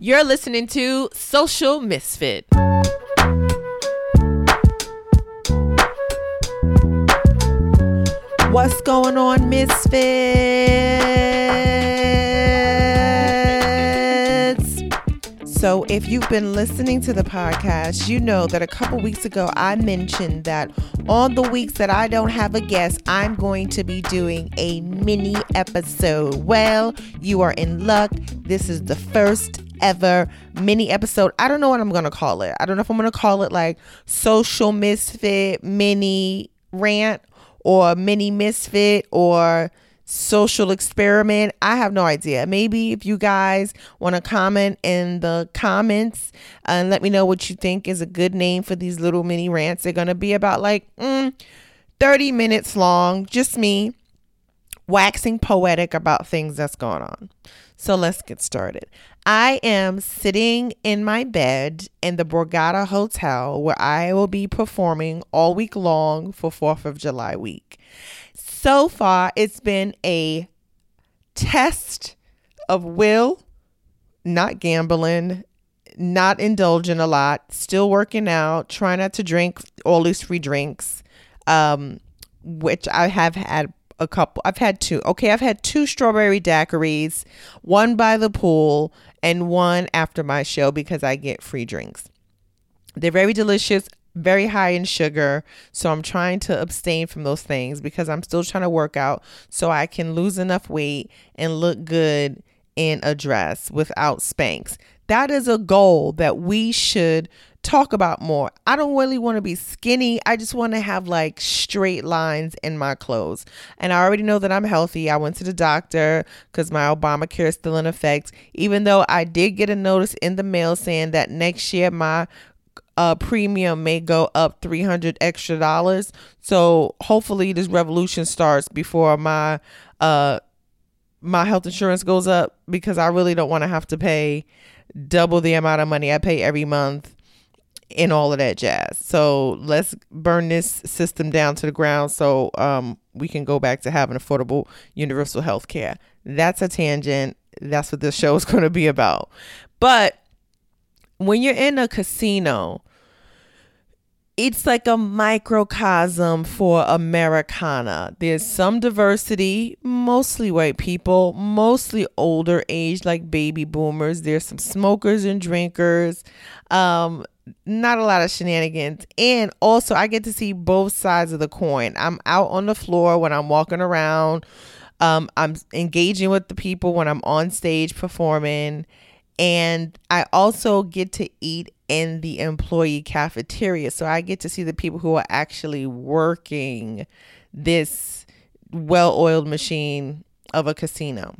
You're listening to Social Misfit. What's going on, Misfits? So, if you've been listening to the podcast, you know that a couple weeks ago I mentioned that on the weeks that I don't have a guest, I'm going to be doing a mini episode. Well, you are in luck. This is the first ever mini episode. I don't know what I'm going to call it. I don't know if I'm going to call it like Social Misfit Mini Rant or Mini Misfit or social experiment. I have no idea. Maybe if you guys want to comment in the comments and let me know what you think is a good name for these little mini rants. They're going to be about like mm, 30 minutes long, just me waxing poetic about things that's going on. So let's get started. I am sitting in my bed in the Borgata Hotel where I will be performing all week long for 4th of July week. So far, it's been a test of will, not gambling, not indulging a lot, still working out, trying not to drink all these free drinks, um, which I have had a couple. I've had two. Okay, I've had two strawberry daiquiris, one by the pool and one after my show because I get free drinks. They're very delicious, very high in sugar. So I'm trying to abstain from those things because I'm still trying to work out so I can lose enough weight and look good in a dress without Spanx. That is a goal that we should talk about more. I don't really want to be skinny. I just want to have like straight lines in my clothes. And I already know that I'm healthy. I went to the doctor because my Obamacare is still in effect. Even though I did get a notice in the mail saying that next year my uh, premium may go up 300 extra dollars. So hopefully this revolution starts before my uh my health insurance goes up because I really don't want to have to pay double the amount of money I pay every month and all of that jazz. So let's burn this system down to the ground so um, we can go back to having affordable universal health care. That's a tangent. That's what this show is going to be about. But when you're in a casino, it's like a microcosm for Americana. There's some diversity, mostly white people, mostly older age, like baby boomers. There's some smokers and drinkers. Um, not a lot of shenanigans. And also, I get to see both sides of the coin. I'm out on the floor when I'm walking around. Um, I'm engaging with the people when I'm on stage performing. And I also get to eat in the employee cafeteria. So I get to see the people who are actually working this well oiled machine of a casino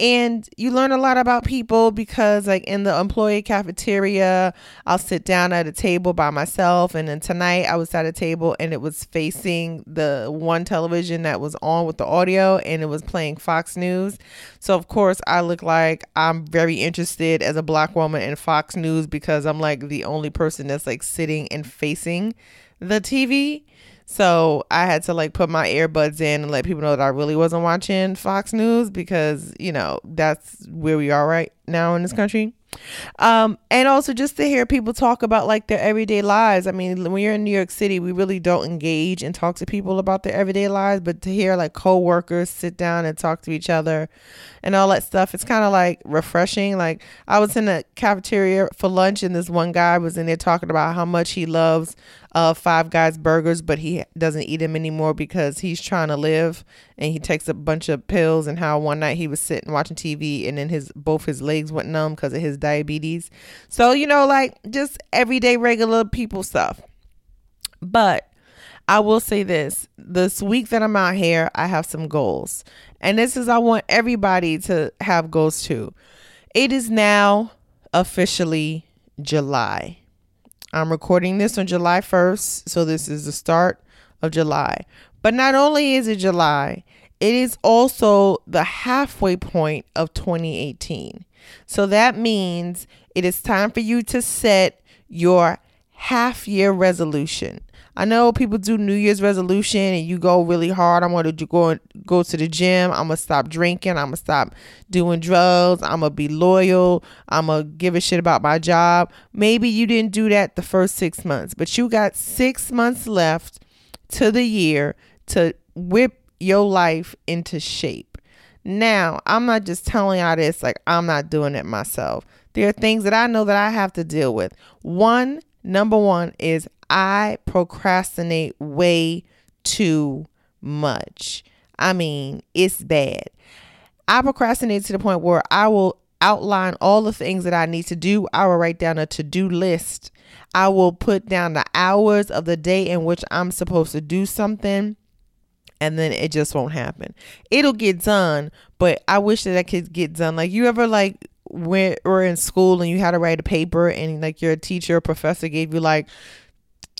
and you learn a lot about people because like in the employee cafeteria i'll sit down at a table by myself. And then tonight i was at a table and it was facing the one television that was on with the audio and it was playing fox news. So of course i look like i'm very interested as a black woman in fox news because i'm like the only person that's like sitting and facing the tv so I had to like put my earbuds in and let people know that I really wasn't watching Fox News because, you know, that's where we are right now in this country. Um, and also just to hear people talk about like their everyday lives. I mean, when you're in New York City, we really don't engage and talk to people about their everyday lives, but to hear like co-workers sit down and talk to each other and all that stuff, it's kind of like refreshing. Like I was in a cafeteria for lunch and this one guy was in there talking about how much he loves uh, Five Guys burgers, but he doesn't eat them anymore because he's trying to live and he takes a bunch of pills. And how one night he was sitting watching TV and then his both his legs went numb because of his diabetes. So you know, like just everyday regular people stuff. But I will say this: this week that I'm out here, I have some goals, and this is I want everybody to have goals too. It is now officially July. I'm recording this on July 1st, so this is the start of July. But not only is it July, it is also the halfway point of 2018. So that means it is time for you to set your half year resolution. I know people do New Year's resolution and you go really hard. I'm gonna go go to the gym. I'm gonna stop drinking. I'm gonna stop doing drugs. I'm gonna be loyal. I'm gonna give a shit about my job. Maybe you didn't do that the first six months, but you got six months left to the year to whip your life into shape. Now, I'm not just telling y'all this like I'm not doing it myself. There are things that I know that I have to deal with. One, number one is I procrastinate way too much. I mean, it's bad. I procrastinate to the point where I will outline all the things that I need to do. I will write down a to do list. I will put down the hours of the day in which I'm supposed to do something. And then it just won't happen. It'll get done, but I wish that I could get done. Like you ever like when were in school and you had to write a paper and like your teacher or professor gave you like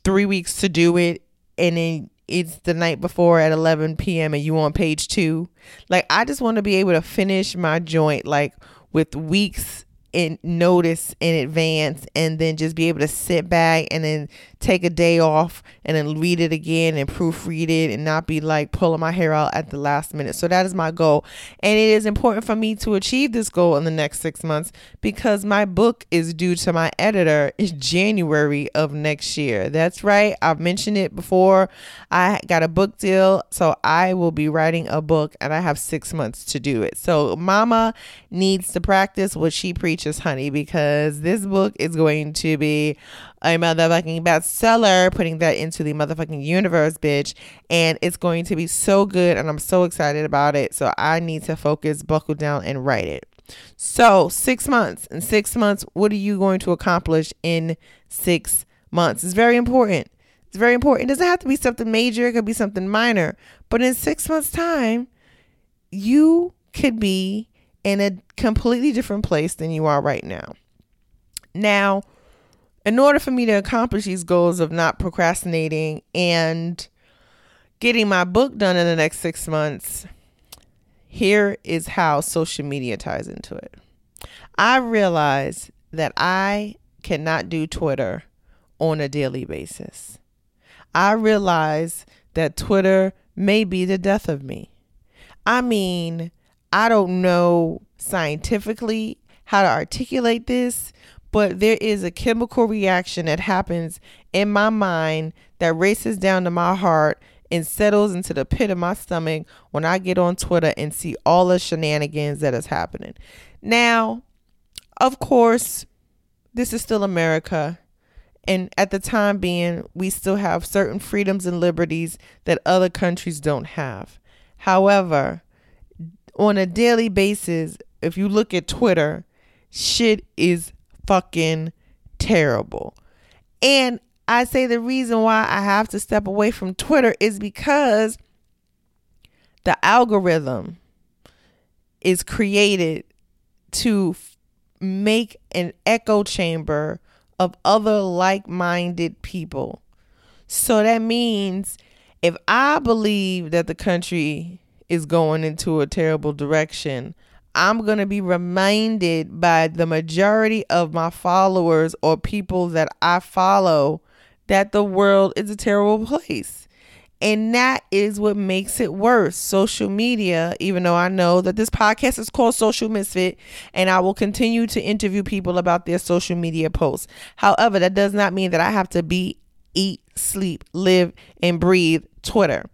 three weeks to do it and then it's the night before at 11 p.m. and you on page two. Like, I just want to be able to finish my joint like with weeks in notice in advance and then just be able to sit back and then take a day off and then read it again and proofread it and not be like pulling my hair out at the last minute. So that is my goal. And it is important for me to achieve this goal in the next six months because my book is due to my editor in January of next year. That's right. I've mentioned it before. I got a book deal. So I will be writing a book and I have six months to do it. So mama needs to practice what she preaches, honey, because this book is going to be a motherfucking bestseller, putting that into the motherfucking universe, bitch. And it's going to be so good, and I'm so excited about it. So I need to focus, buckle down, and write it. So, six months. In six months, what are you going to accomplish in six months? It's very important. It's very important. It doesn't have to be something major, it could be something minor. But in six months' time, you could be in a completely different place than you are right now. Now, in order for me to accomplish these goals of not procrastinating and getting my book done in the next six months, here is how social media ties into it. I realize that I cannot do Twitter on a daily basis. I realize that Twitter may be the death of me. I mean, I don't know scientifically how to articulate this, but there is a chemical reaction that happens in my mind that races down to my heart and settles into the pit of my stomach when I get on Twitter and see all the shenanigans that is happening. Now, of course, this is still America. And at the time being, we still have certain freedoms and liberties that other countries don't have. However, on a daily basis, if you look at Twitter, shit is fucking terrible. And I say the reason why I have to step away from Twitter is because the algorithm is created to make an echo chamber of other like minded people. So that means if I believe that the country is going into a terrible direction, I'm going to be reminded by the majority of my followers or people that I follow that the world is a terrible place. And that is what makes it worse. Social media, even though I know that this podcast is called Social Misfit, and I will continue to interview people about their social media posts. However, that does not mean that I have to be, eat, sleep, live, and breathe Twitter.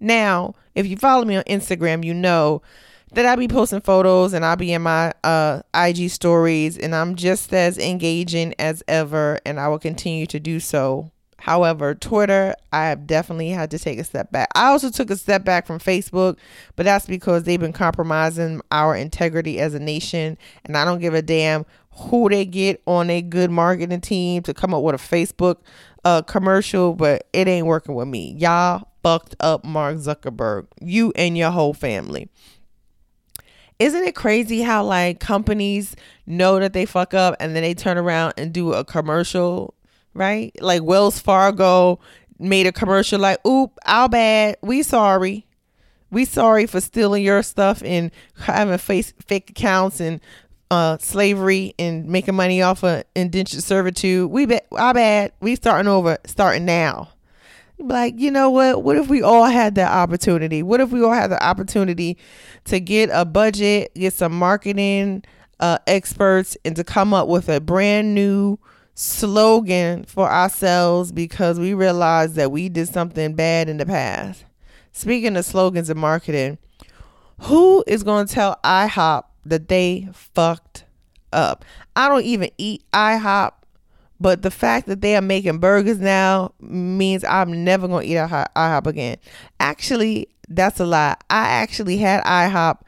Now, if you follow me on Instagram, you know that I be posting photos and I'll be in my uh, IG stories and I'm just as engaging as ever and I will continue to do so. However, Twitter, I have definitely had to take a step back. I also took a step back from Facebook, but that's because they've been compromising our integrity as a nation and I don't give a damn who they get on a good marketing team to come up with a Facebook uh, commercial, but it ain't working with me. Y'all fucked up Mark Zuckerberg, you and your whole family isn't it crazy how like companies know that they fuck up and then they turn around and do a commercial, right? Like Wells Fargo made a commercial like, "Oop, our bad. We sorry. We sorry for stealing your stuff and having face fake accounts and uh, slavery and making money off of indentured servitude. We bet I bad. We starting over, starting now. Like, you know what? What if we all had that opportunity? What if we all had the opportunity to get a budget, get some marketing uh, experts, and to come up with a brand new slogan for ourselves because we realized that we did something bad in the past. Speaking of slogans and marketing, who is going to tell IHOP that they fucked up? I don't even eat IHOP, but the fact that they are making burgers now means I'm never going to eat IHOP again. Actually, that's a lie. I actually had IHOP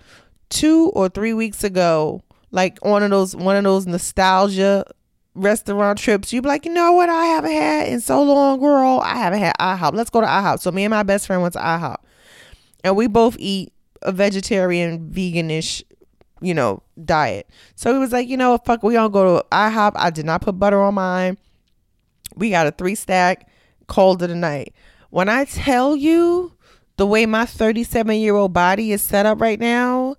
two or three weeks ago, like one of those one of those nostalgia restaurant trips, you'd be like, you know what, I haven't had in so long, girl. I haven't had IHOP. Let's go to IHOP. So me and my best friend went to IHOP, and we both eat a vegetarian, veganish, you know, diet. So he was like, you know, fuck, we don't go to IHOP. I did not put butter on mine. We got a three stack, cold of the night. When I tell you the way my 37 year old body is set up right now,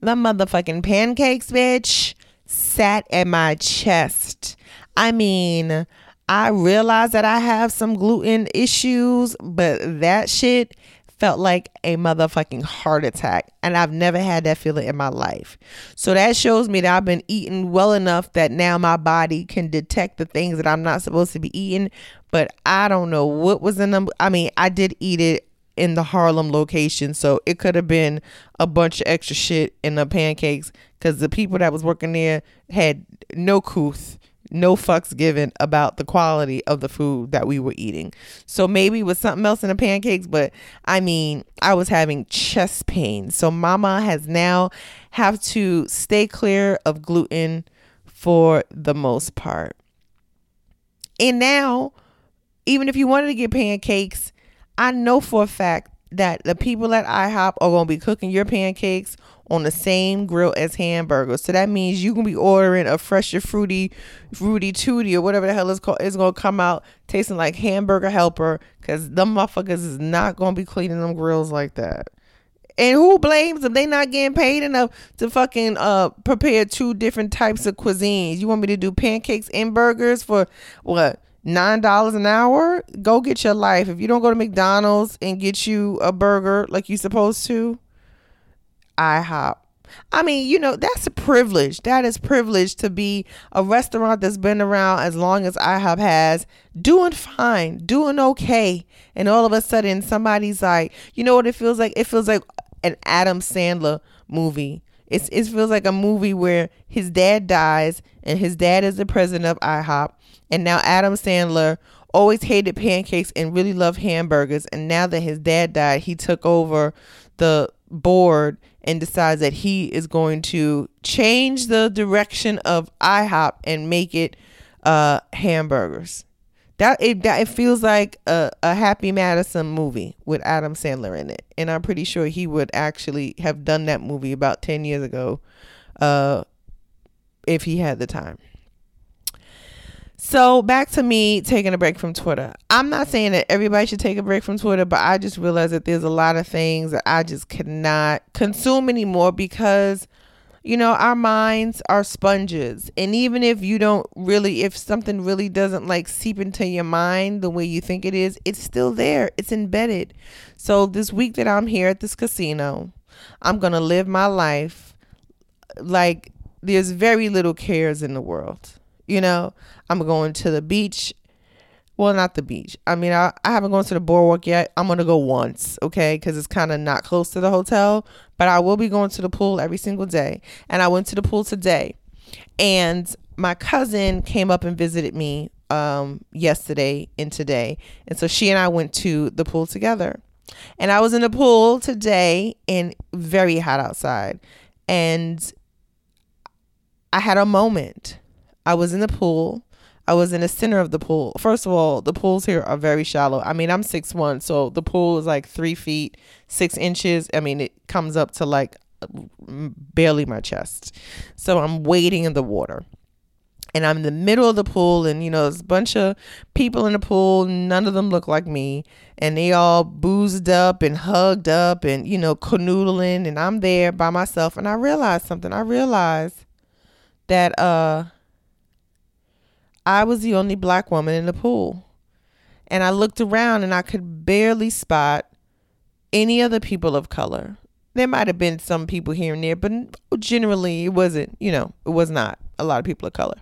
the motherfucking pancakes, bitch sat at my chest. I mean, I realize that I have some gluten issues, but that shit felt like a motherfucking heart attack. And I've never had that feeling in my life. So that shows me that I've been eating well enough that now my body can detect the things that I'm not supposed to be eating. But I don't know what was in them. I mean, I did eat it in the Harlem location. So it could have been a bunch of extra shit in the pancakes because the people that was working there had no couth, no fucks given about the quality of the food that we were eating. So maybe it was something else in the pancakes, but I mean, I was having chest pain. So mama has now have to stay clear of gluten for the most part. And now, even if you wanted to get pancakes, I know for a fact that the people at IHOP are going to be cooking your pancakes on the same grill as hamburgers. So that means you can be ordering a fresher fruity, fruity tooty or whatever the hell it's called. It's gonna come out tasting like hamburger helper because them motherfuckers is not gonna be cleaning them grills like that. And who blames them? They not getting paid enough to fucking uh prepare two different types of cuisines. You want me to do pancakes and burgers for what? nine dollars an hour go get your life if you don't go to mcdonald's and get you a burger like you supposed to ihop. I mean you know that's a privilege. That is privilege to be a restaurant that's been around as long as ihop has doing fine doing okay. And all of a sudden somebody's like you know what it feels like? It feels like an adam sandler movie. It's, it feels like a movie where his dad dies and his dad is the president of IHOP. And now Adam Sandler always hated pancakes and really loved hamburgers. And now that his dad died, he took over the board and decides that he is going to change the direction of IHOP and make it uh, hamburgers. That it that it feels like a, a Happy Madison movie with Adam Sandler in it, and I'm pretty sure he would actually have done that movie about ten years ago, uh, if he had the time. So back to me taking a break from Twitter. I'm not saying that everybody should take a break from Twitter, but I just realized that there's a lot of things that I just cannot consume anymore because you know, our minds are sponges. And even if you don't really if something really doesn't like seep into your mind the way you think it is, it's still there. It's embedded. So this week that I'm here at this casino, I'm going to live my life like there's very little cares in the world. You know, I'm going to the beach. Well, not the beach. I mean, I, I haven't gone to the boardwalk yet. I'm going to go once, okay? Because it's kind of not close to the hotel. But I will be going to the pool every single day. And I went to the pool today. And my cousin came up and visited me um, yesterday and today. And so she and I went to the pool together. And I was in the pool today and very hot outside. And I had a moment. I was in the pool. I was in the center of the pool. First of all, the pools here are very shallow. I mean, I'm six one, so the pool is like three feet six inches. I mean, it comes up to like barely my chest. So I'm wading in the water. And I'm in the middle of the pool, and you know, there's a bunch of people in the pool. None of them look like me, and they all boozed up and hugged up and you know, canoodling. And I'm there by myself, and I realized something. I realized that uh I was the only black woman in the pool. And I looked around and I could barely spot any other people of color. There might have been some people here and there, but generally it wasn't, you know, it was not a lot of people of color.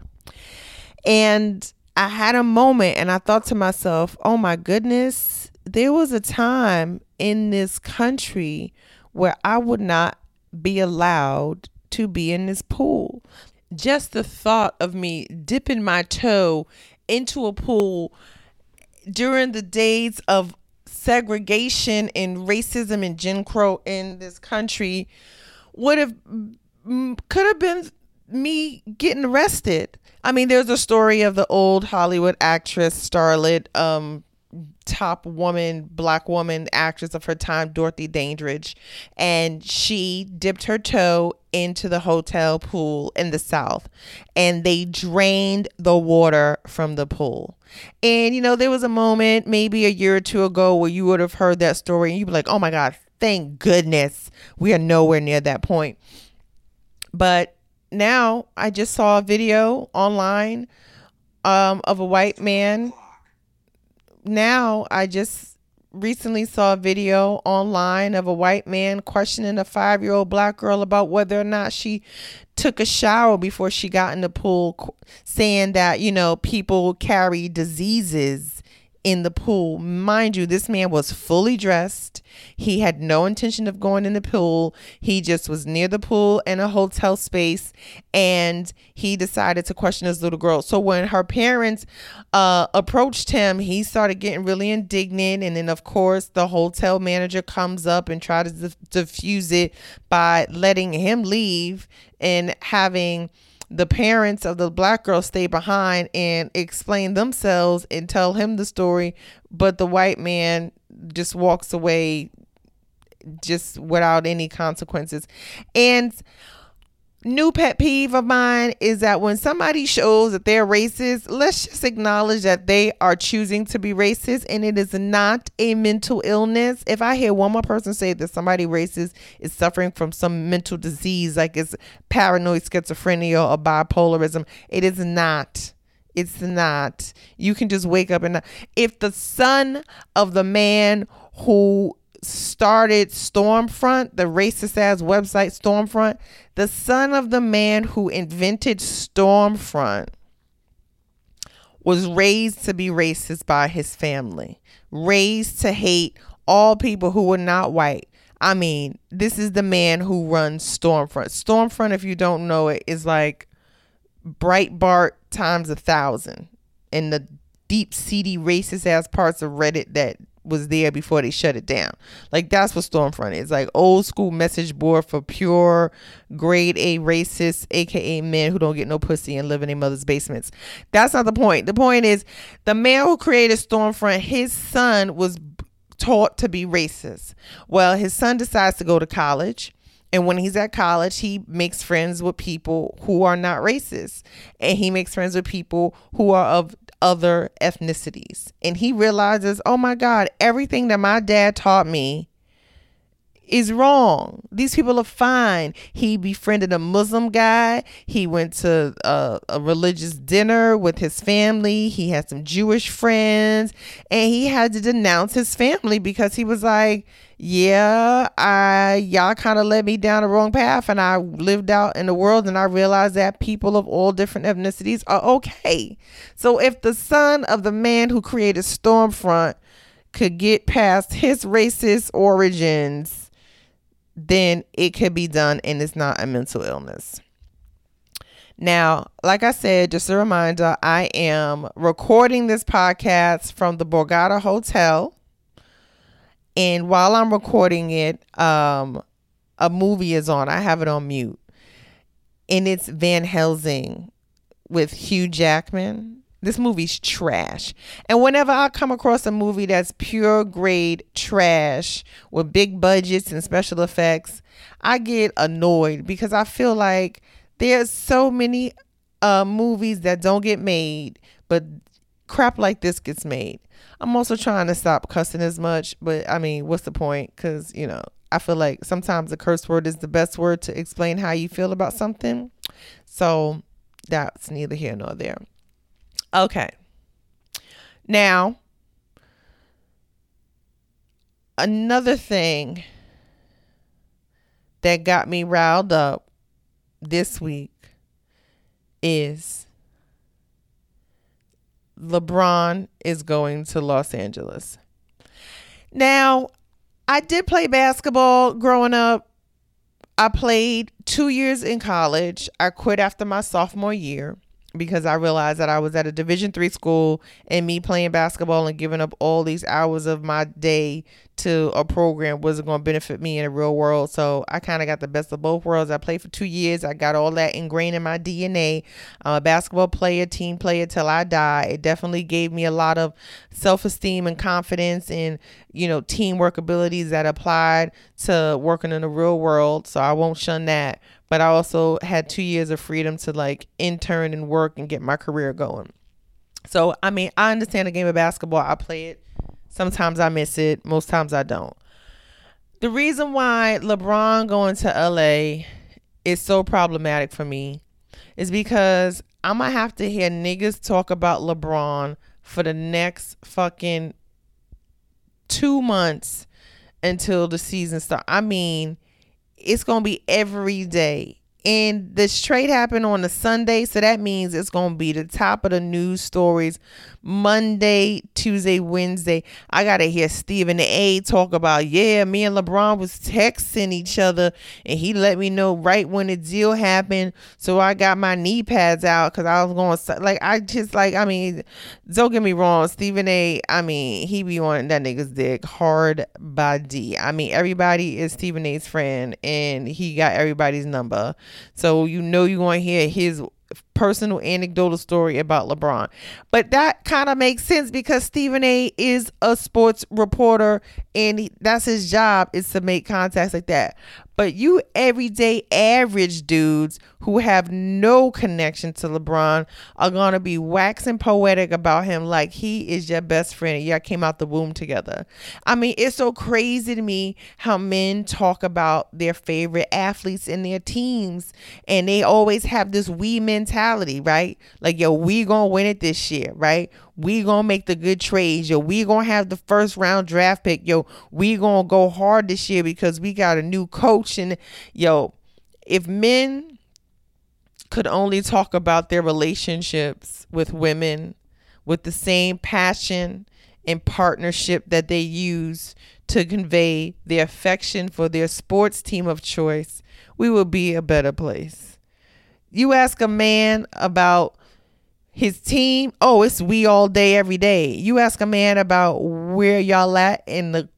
And I had a moment and I thought to myself, oh my goodness, there was a time in this country where I would not be allowed to be in this pool. Just the thought of me dipping my toe into a pool during the days of segregation and racism and Jim Crow in this country would have could have been me getting arrested. I mean, there's a story of the old Hollywood actress, starlet, um, top woman, black woman actress of her time, Dorothy Dandridge, and she dipped her toe into the hotel pool in the South and they drained the water from the pool. And, you know, there was a moment maybe a year or two ago where you would have heard that story and you'd be like, oh my God, thank goodness we are nowhere near that point. But now I just saw a video online um, of a white man now I just recently saw a video online of a white man questioning a five year old black girl about whether or not she took a shower before she got in the pool, saying that, you know, people carry diseases in the pool. Mind you, this man was fully dressed. He had no intention of going in the pool. He just was near the pool in a hotel space and he decided to question his little girl. So when her parents uh, approached him, he started getting really indignant. And then, of course, the hotel manager comes up and tries to diffuse it by letting him leave and having the parents of the black girl stay behind and explain themselves and tell him the story, but the white man just walks away just without any consequences. And new pet peeve of mine is that when somebody shows that they're racist, let's just acknowledge that they are choosing to be racist and it is not a mental illness. If I hear one more person say that somebody racist is suffering from some mental disease like it's paranoid schizophrenia or bipolarism, it is not. It's not. You can just wake up and if the son of the man who started Stormfront, the racist ass website Stormfront, the son of the man who invented Stormfront was raised to be racist by his family, raised to hate all people who were not white. I mean, this is the man who runs Stormfront. Stormfront, if you don't know it, is like Breitbart times a thousand in the deep, seedy, racist ass parts of Reddit that was there before they shut it down. Like that's what Stormfront is. Like old school message board for pure grade A racists, aka men who don't get no pussy and live in their mother's basements. That's not the point. The point is the man who created Stormfront, his son was taught to be racist. Well, his son decides to go to college. And when he's at college, he makes friends with people who are not racist. And he makes friends with people who are of other ethnicities. And he realizes, oh my God, everything that my dad taught me is wrong. These people are fine. He befriended a Muslim guy. He went to a, a, religious dinner with his family. He had some Jewish friends, and he had to denounce his family because he was like, "Yeah, I y'all kind of led me down the wrong path, and I lived out in the world, and I realized that people of all different ethnicities are okay." So if the son of the man who created Stormfront could get past his racist origins then it could be done and it's not a mental illness. Now, like I said, just a reminder, I am recording this podcast from the Borgata Hotel. And while I'm recording it, um, a movie is on. I have it on mute. And it's Van Helsing with Hugh Jackman. This movie's trash. And whenever I come across a movie that's pure grade trash with big budgets and special effects, I get annoyed because I feel like there's so many uh, movies that don't get made, but crap like this gets made. I'm also trying to stop cussing as much, but I mean, what's the point? Because, you know, I feel like sometimes a curse word is the best word to explain how you feel about something. So that's neither here nor there. Okay. Now, another thing that got me riled up this week is LeBron is going to Los Angeles. Now, I did play basketball growing up. I played two years in college. I quit after my sophomore year because I realized that I was at a Division three school and me playing basketball and giving up all these hours of my day to a program wasn't going to benefit me in the real world. So I kind of got the best of both worlds. I played for two years. I got all that ingrained in my DNA. I'm a basketball player, team player till I die. It definitely gave me a lot of self esteem and confidence and, you know, teamwork abilities that applied to working in the real world. So I won't shun that. But I also had two years of freedom to like intern and work and get my career going. So, I mean, I understand the game of basketball. I play it Sometimes I miss it, most times I don't. The reason why LeBron going to LA is so problematic for me is because I'm gonna have to hear niggas talk about LeBron for the next fucking two months until the season starts. I mean, it's gonna be every day and this trade happened on a Sunday, so that means it's going to be the top of the news stories Monday, Tuesday, Wednesday. I got to hear Stephen A talk about, yeah, me and LeBron was texting each other, and he let me know right when the deal happened. So I got my knee pads out because I was going to, like, I just, like, I mean, don't get me wrong, Stephen A, I mean, he be on that nigga's dick hard by D. I mean, everybody is Stephen A's friend, and he got everybody's number. So you know you're going to hear his personal anecdotal story about LeBron. But that kind of makes sense because Stephen A is a sports reporter and he, that's his job is to make contacts like that. But you everyday average dudes who have no connection to LeBron are gonna be waxing poetic about him like he is your best friend. Y'all came out the womb together. I mean, it's so crazy to me how men talk about their favorite athletes and their teams, and they always have this we mentality, right? Like, yo, we gonna win it this year, right? we gonna make the good trades yo we gonna have the first round draft pick yo we gonna go hard this year because we got a new coach and yo if men could only talk about their relationships with women with the same passion and partnership that they use to convey their affection for their sports team of choice we will be a better place you ask a man about his team, oh, it's we all day, every day. You ask a man about where y'all at in the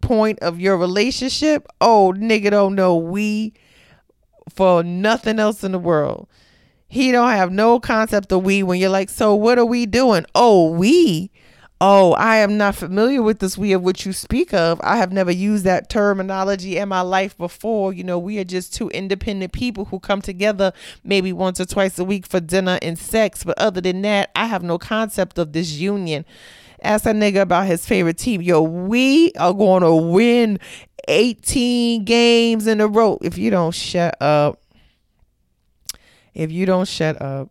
point of your relationship, oh, nigga don't know we for nothing else in the world. He don't have no concept of we when you're like, so what are we doing? Oh, we oh, I am not familiar with this we of which you speak of. I have never used that terminology in my life before. You know, we are just two independent people who come together maybe once or twice a week for dinner and sex. But other than that, I have no concept of this union. Ask a nigga about his favorite team. Yo, we are going to win 18 games in a row. If you don't shut up, if you don't shut up,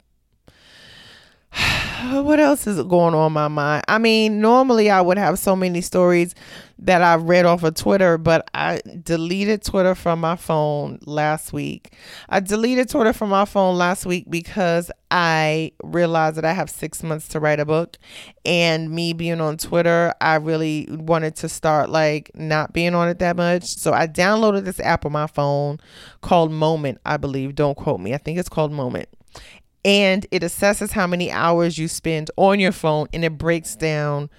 what else is going on in my mind? I mean, normally I would have so many stories that I read off of Twitter, but I deleted Twitter from my phone last week. I deleted Twitter from my phone last week because I realized that I have six months to write a book. And me being on Twitter, I really wanted to start like not being on it that much. So I downloaded this app on my phone called Moment, I believe. Don't quote me. I think it's called Moment and it assesses how many hours you spend on your phone and it breaks down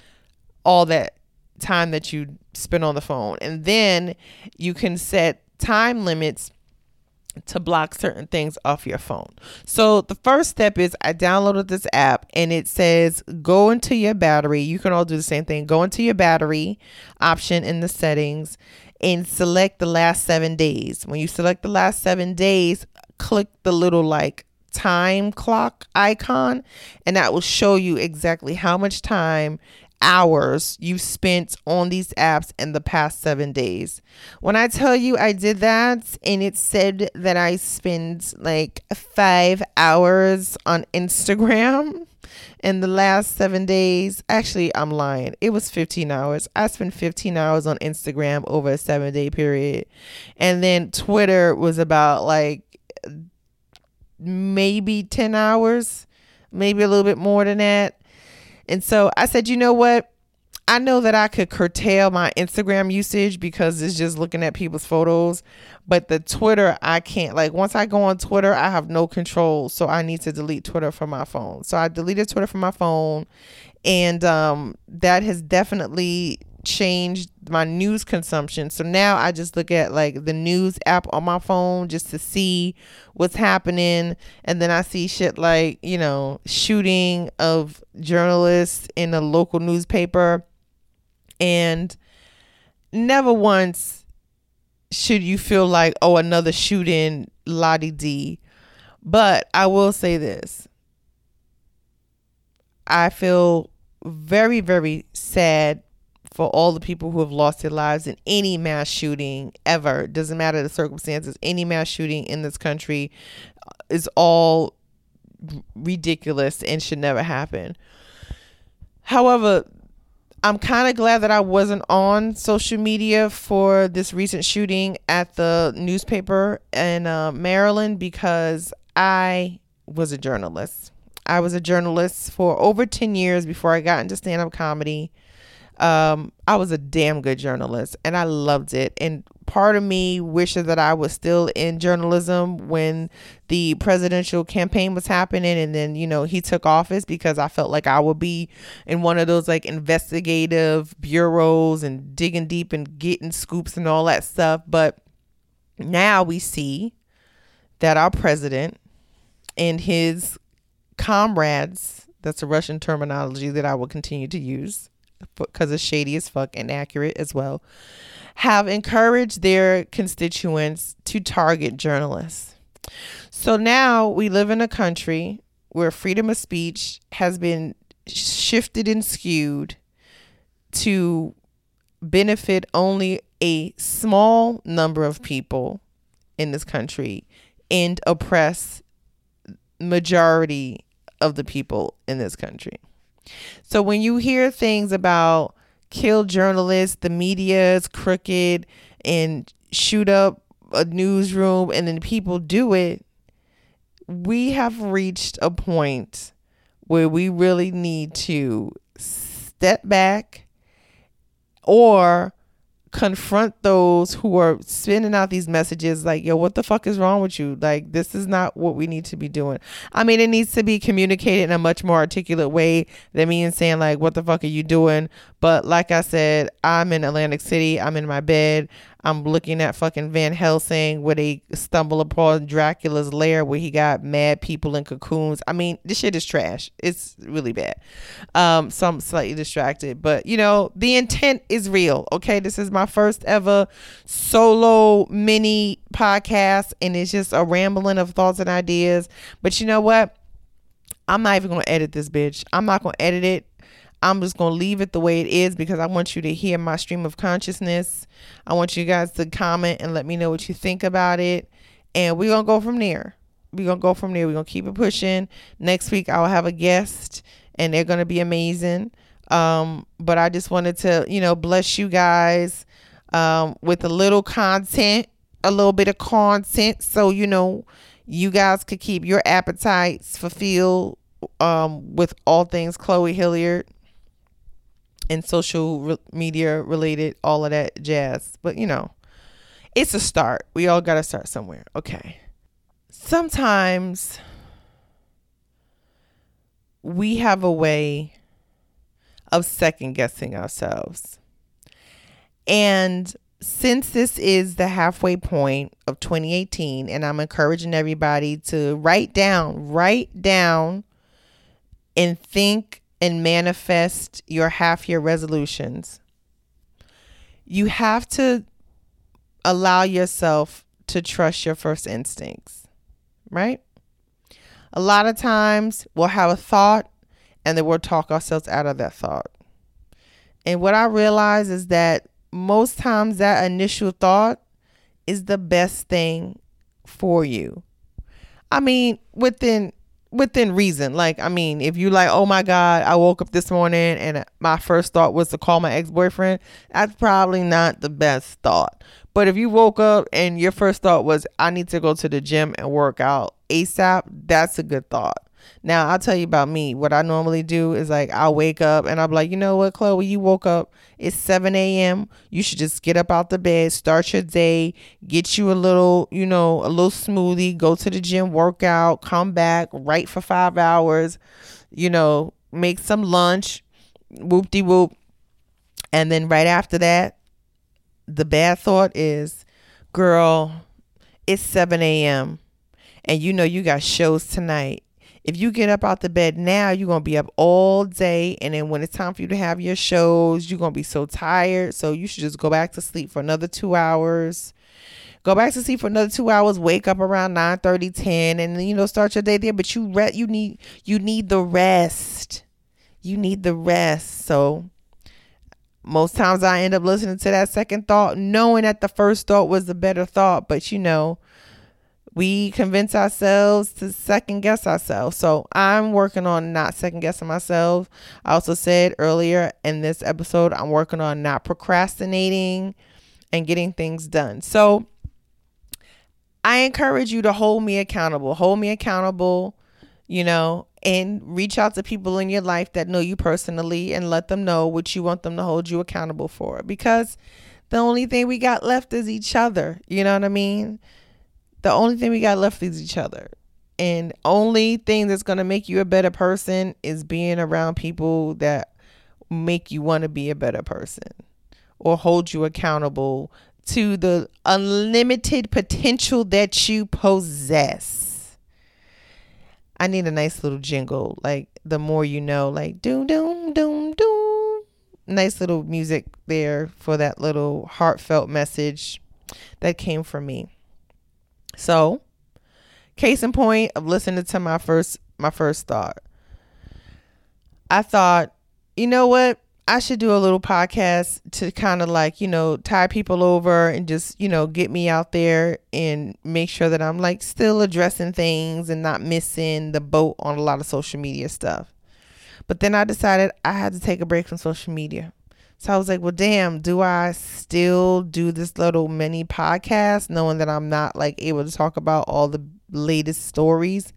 all that time that you spend on the phone. And then you can set time limits to block certain things off your phone. So the first step is I downloaded this app and it says go into your battery. You can all do the same thing. Go into your battery option in the settings and select the last 7 days. When you select the last 7 days, click the little like time clock icon and that will show you exactly how much time hours you spent on these apps in the past seven days. When I tell you I did that and it said that I spent like five hours on Instagram in the last seven days, actually, I'm lying. It was 15 hours. I spent 15 hours on Instagram over a seven day period. And then Twitter was about like maybe 10 hours, maybe a little bit more than that. And so I said, you know what? I know that I could curtail my Instagram usage because it's just looking at people's photos, but the Twitter, I can't. Like, once I go on Twitter, I have no control. So I need to delete Twitter from my phone. So I deleted Twitter from my phone, and um, that has definitely changed my news consumption. So now I just look at like the news app on my phone just to see what's happening. And then I see shit like, you know, shooting of journalists in a local newspaper. And never once should you feel like, oh, another shooting, Lottie D. But I will say this I feel very, very sad for all the people who have lost their lives in any mass shooting ever. Doesn't matter the circumstances. Any mass shooting in this country is all ridiculous and should never happen. However, I'm kind of glad that I wasn't on social media for this recent shooting at the newspaper in uh, Maryland because I was a journalist. I was a journalist for over 10 years before I got into stand up comedy um, I was a damn good journalist and I loved it. And part of me wishes that I was still in journalism when the presidential campaign was happening and then, you know, he took office because I felt like I would be in one of those like investigative bureaus and digging deep and getting scoops and all that stuff. But now we see that our president and his comrades, that's a Russian terminology that I will continue to use because it's shady as fuck and accurate as well, have encouraged their constituents to target journalists. So now we live in a country where freedom of speech has been shifted and skewed to benefit only a small number of people in this country and oppress majority of the people in this country. So when you hear things about kill journalists, the media is crooked, and shoot up a newsroom, and then people do it, we have reached a point where we really need to step back or confront those who are sending out these messages like, yo, what the fuck is wrong with you? Like, this is not what we need to be doing. I mean, it needs to be communicated in a much more articulate way than me and saying, like, what the fuck are you doing? But like I said, I'm in Atlantic City. I'm in my bed. I'm looking at fucking Van Helsing where they stumble upon Dracula's lair where he got mad people in cocoons. I mean, this shit is trash. It's really bad. Um, so I'm slightly distracted, but you know, the intent is real. Okay. This is my first ever solo mini podcast and it's just a rambling of thoughts and ideas. But you know what? I'm not even to edit this bitch. I'm not to edit it. I'm just going to leave it the way it is because I want you to hear my stream of consciousness. I want you guys to comment and let me know what you think about it. And we're going to go from there. We're going to go from there. We're going to keep it pushing. Next week, I'll have a guest and they're going to be amazing. Um, but I just wanted to, you know, bless you guys um, with a little content, a little bit of content. So, you know, you guys could keep your appetites fulfilled um, with all things Chloe Hilliard and social re- media related, all of that jazz. But you know, it's a start. We all got to start somewhere. Okay. Sometimes we have a way of second guessing ourselves. And since this is the halfway point of 2018, and I'm encouraging everybody to write down, write down and think and manifest your half year resolutions, you have to allow yourself to trust your first instincts, right? A lot of times we'll have a thought and then we'll talk ourselves out of that thought. And what I realize is that most times that initial thought is the best thing for you. I mean, within within reason. Like, I mean, if you like, oh my God, I woke up this morning and my first thought was to call my ex boyfriend, that's probably not the best thought. But if you woke up and your first thought was, I need to go to the gym and work out ASAP, that's a good thought. Now, I'll tell you about me. What I normally do is like, I'll wake up and I'm like, you know what, Chloe, you woke up, it's 7 a.m. You should just get up out the bed, start your day, get you a little, you know, a little smoothie, go to the gym, work out, come back, write for five hours, you know, make some lunch, whoop de whoop. And then right after that, the bad thought is, girl, it's 7 a.m. and you know you got shows tonight if you get up out the bed now, you're going to be up all day. And then when it's time for you to have your shows, you're going to be so tired. So you should just go back to sleep for another two hours. Go back to sleep for another two hours. Wake up around 9 30, 10, and you know, start your day there. But you re- you need you need the rest. You need the rest. So most times I end up listening to that second thought, knowing that the first thought was the better thought. But you know, we convince ourselves to second guess ourselves. So I'm working on not second guessing myself. I also said earlier in this episode, I'm working on not procrastinating and getting things done. So I encourage you to hold me accountable. Hold me accountable, you know, and reach out to people in your life that know you personally and let them know what you want them to hold you accountable for because the only thing we got left is each other. You know what I mean? The only thing we got left is each other. And only thing that's going to make you a better person is being around people that make you want to be a better person or hold you accountable to the unlimited potential that you possess. I need a nice little jingle, like the more you know, like doom doom doom doom. Nice little music there for that little heartfelt message that came from me. So, case in point of listening to my first my first thought. I thought, you know what? I should do a little podcast to kind of like, you know, tie people over and just, you know, get me out there and make sure that I'm like still addressing things and not missing the boat on a lot of social media stuff. But then I decided I had to take a break from social media. So I was like, well, damn, do I still do this little mini podcast knowing that I'm not like able to talk about all the latest stories?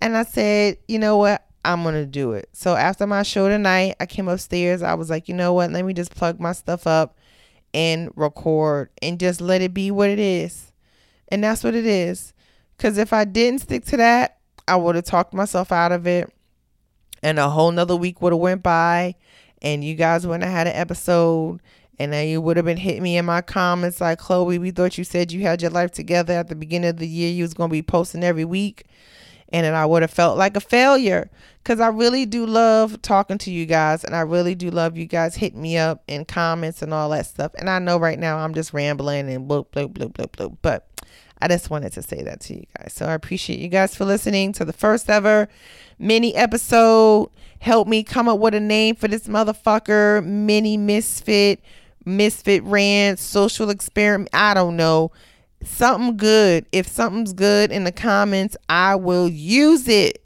And I said, you know what? I'm going to do it. So after my show tonight, I came upstairs. I was like, you know what? Let me just plug my stuff up and record and just let it be what it is. And that's what it is. Because if I didn't stick to that, I would have talked myself out of it. And a whole nother week would have went by and you guys wouldn't have had an episode and then you would have been hitting me in my comments like chloe we thought you said you had your life together at the beginning of the year. You was going to be posting every week. And then i would have felt like a failure because i really do love talking to you guys and i really do love you guys hitting me up in comments and all that stuff. And i know right now i'm just rambling and bloop bloop bloop bloop bloop but I just wanted to say that to you guys. So I appreciate you guys for listening to the first ever mini episode. Help me come up with a name for this motherfucker. Mini misfit, misfit rant, social experiment. I don't know. Something good. If something's good in the comments, I will use it.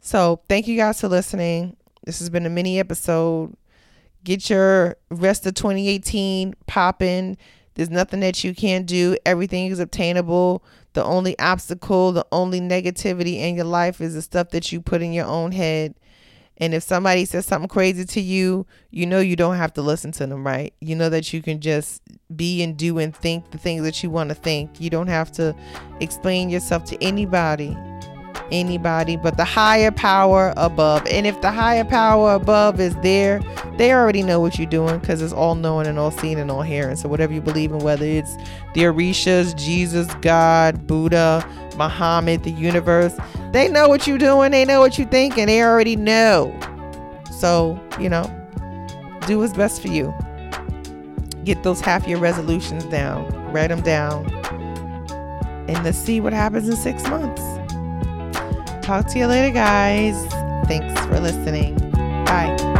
So thank you guys for listening. This has been a mini episode. Get your rest of 2018 popping. There's nothing that you can't do. Everything is obtainable. The only obstacle, the only negativity in your life is the stuff that you put in your own head. And if somebody says something crazy to you, you know you don't have to listen to them, right? You know that you can just be and do and think the things that you want to think. You don't have to explain yourself to anybody anybody but the higher power above. And if the higher power above is there, they already know what you're doing because it's all knowing and all seeing and all hearing. So whatever you believe in, whether it's the Orishas, Jesus, God, Buddha, Muhammad, the universe, they know what you're doing. They know what you're thinking. They already know. So, you know, do what's best for you. Get those half year resolutions down, write them down, and let's see what happens in six months. Talk to you later, guys. Thanks for listening. Bye.